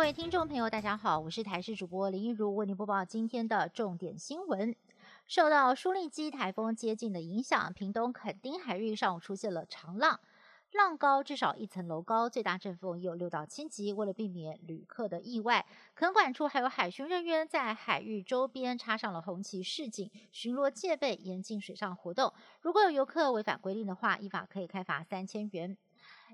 各位听众朋友，大家好，我是台视主播林一如，为您播报今天的重点新闻。受到舒力基台风接近的影响，屏东垦丁海域上午出现了长浪，浪高至少一层楼高，最大阵风有六到七级。为了避免旅客的意外，垦管处还有海巡人员在海域周边插上了红旗示警，巡逻戒备，严禁水上活动。如果有游客违反规定的话，依法可以开罚三千元。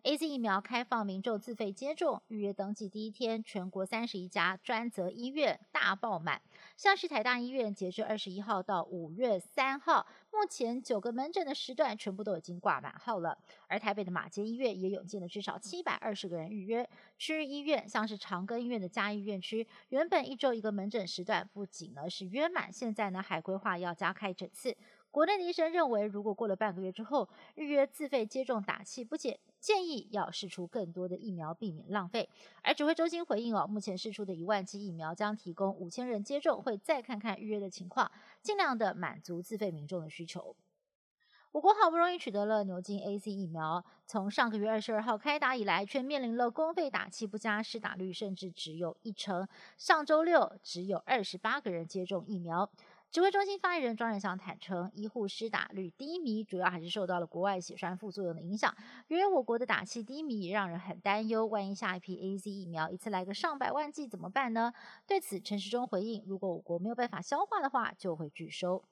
A Z 疫苗开放民众自费接种，预约登记第一天，全国三十一家专责医院大爆满。像是台大医院，截至二十一号到五月三号，目前九个门诊的时段全部都已经挂满号了。而台北的马街医院也涌进了至少七百二十个人预约。区域医院像是长庚医院的嘉义院区，原本一周一个门诊时段，不仅呢是约满，现在呢还规划要加开诊次。国内的医生认为，如果过了半个月之后预约自费接种打气不减，建议要试出更多的疫苗，避免浪费。而指挥中心回应哦，目前试出的一万剂疫苗将提供五千人接种，会再看看预约的情况，尽量的满足自费民众的需求。我国好不容易取得了牛津 A C 疫苗，从上个月二十二号开打以来，却面临了公费打气不佳，施打率甚至只有一成。上周六只有二十八个人接种疫苗。指挥中心发言人庄仁祥坦诚，医护施打率低迷，主要还是受到了国外血栓副作用的影响。由于我国的打气低迷，也让人很担忧，万一下一批 A Z 疫苗一次来个上百万剂怎么办呢？对此，陈时中回应：如果我国没有办法消化的话，就会拒收。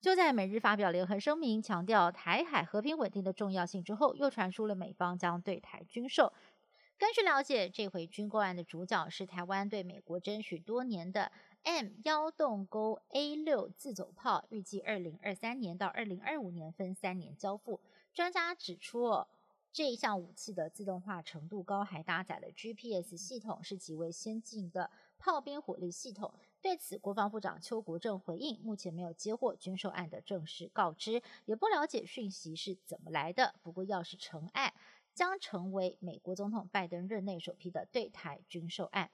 就在美日发表联合声明，强调台海和平稳定的重要性之后，又传出了美方将对台军售。根据了解，这回军购案的主角是台湾对美国争取多年的。M 幺洞沟 A 六自走炮预计二零二三年到二零二五年分三年交付。专家指出，这一项武器的自动化程度高，还搭载了 GPS 系统，是极为先进的炮兵火力系统。对此，国防部长邱国正回应，目前没有接获军售案的正式告知，也不了解讯息是怎么来的。不过，要是成案，将成为美国总统拜登任内首批的对台军售案。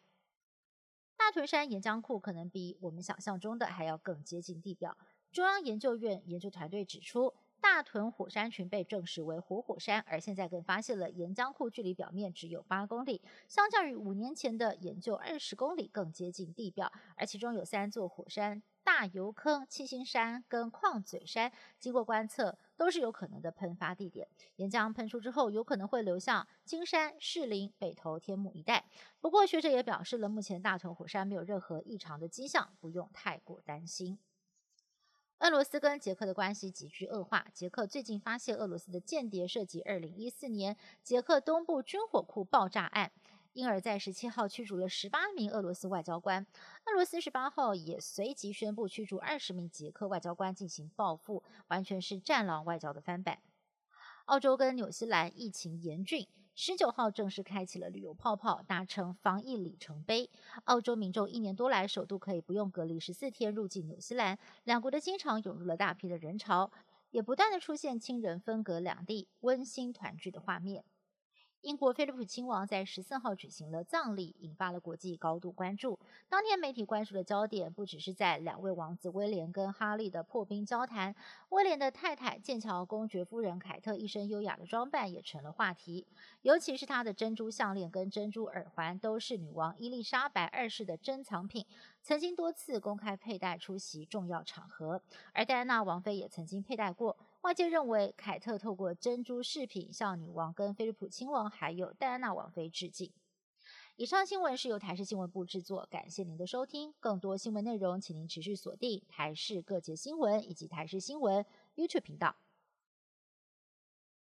大屯山岩浆库可能比我们想象中的还要更接近地表。中央研究院研究团队指出，大屯火山群被证实为活火山，而现在更发现了岩浆库距离表面只有八公里，相较于五年前的研究二十公里更接近地表，而其中有三座火山。大油坑、七星山跟矿嘴山，经过观测都是有可能的喷发地点。岩浆喷出之后，有可能会流向金山、士林、北投、天目一带。不过，学者也表示了，目前大屯火山没有任何异常的迹象，不用太过担心。俄罗斯跟捷克的关系急剧恶化。捷克最近发现俄罗斯的间谍涉及二零一四年捷克东部军火库爆炸案。因而，在十七号驱逐了十八名俄罗斯外交官。俄罗斯十八号也随即宣布驱逐二十名捷克外交官进行报复，完全是战狼外交的翻版。澳洲跟纽西兰疫情严峻，十九号正式开启了旅游泡泡，搭乘防疫里程碑。澳洲民众一年多来首度可以不用隔离十四天入境纽西兰，两国的机场涌入了大批的人潮，也不断的出现亲人分隔两地、温馨团聚的画面。英国菲利普亲王在十四号举行了葬礼，引发了国际高度关注。当天媒体关注的焦点不只是在两位王子威廉跟哈利的破冰交谈，威廉的太太剑桥公爵夫人凯特一身优雅的装扮也成了话题。尤其是她的珍珠项链跟珍珠耳环，都是女王伊丽莎白二世的珍藏品，曾经多次公开佩戴出席重要场合。而戴安娜王妃也曾经佩戴过。外界认为，凯特透过珍珠饰品向女王、跟菲利普亲王还有戴安娜王妃致敬。以上新闻是由台视新闻部制作，感谢您的收听。更多新闻内容，请您持续锁定台视各界新闻以及台视新闻 YouTube 频道。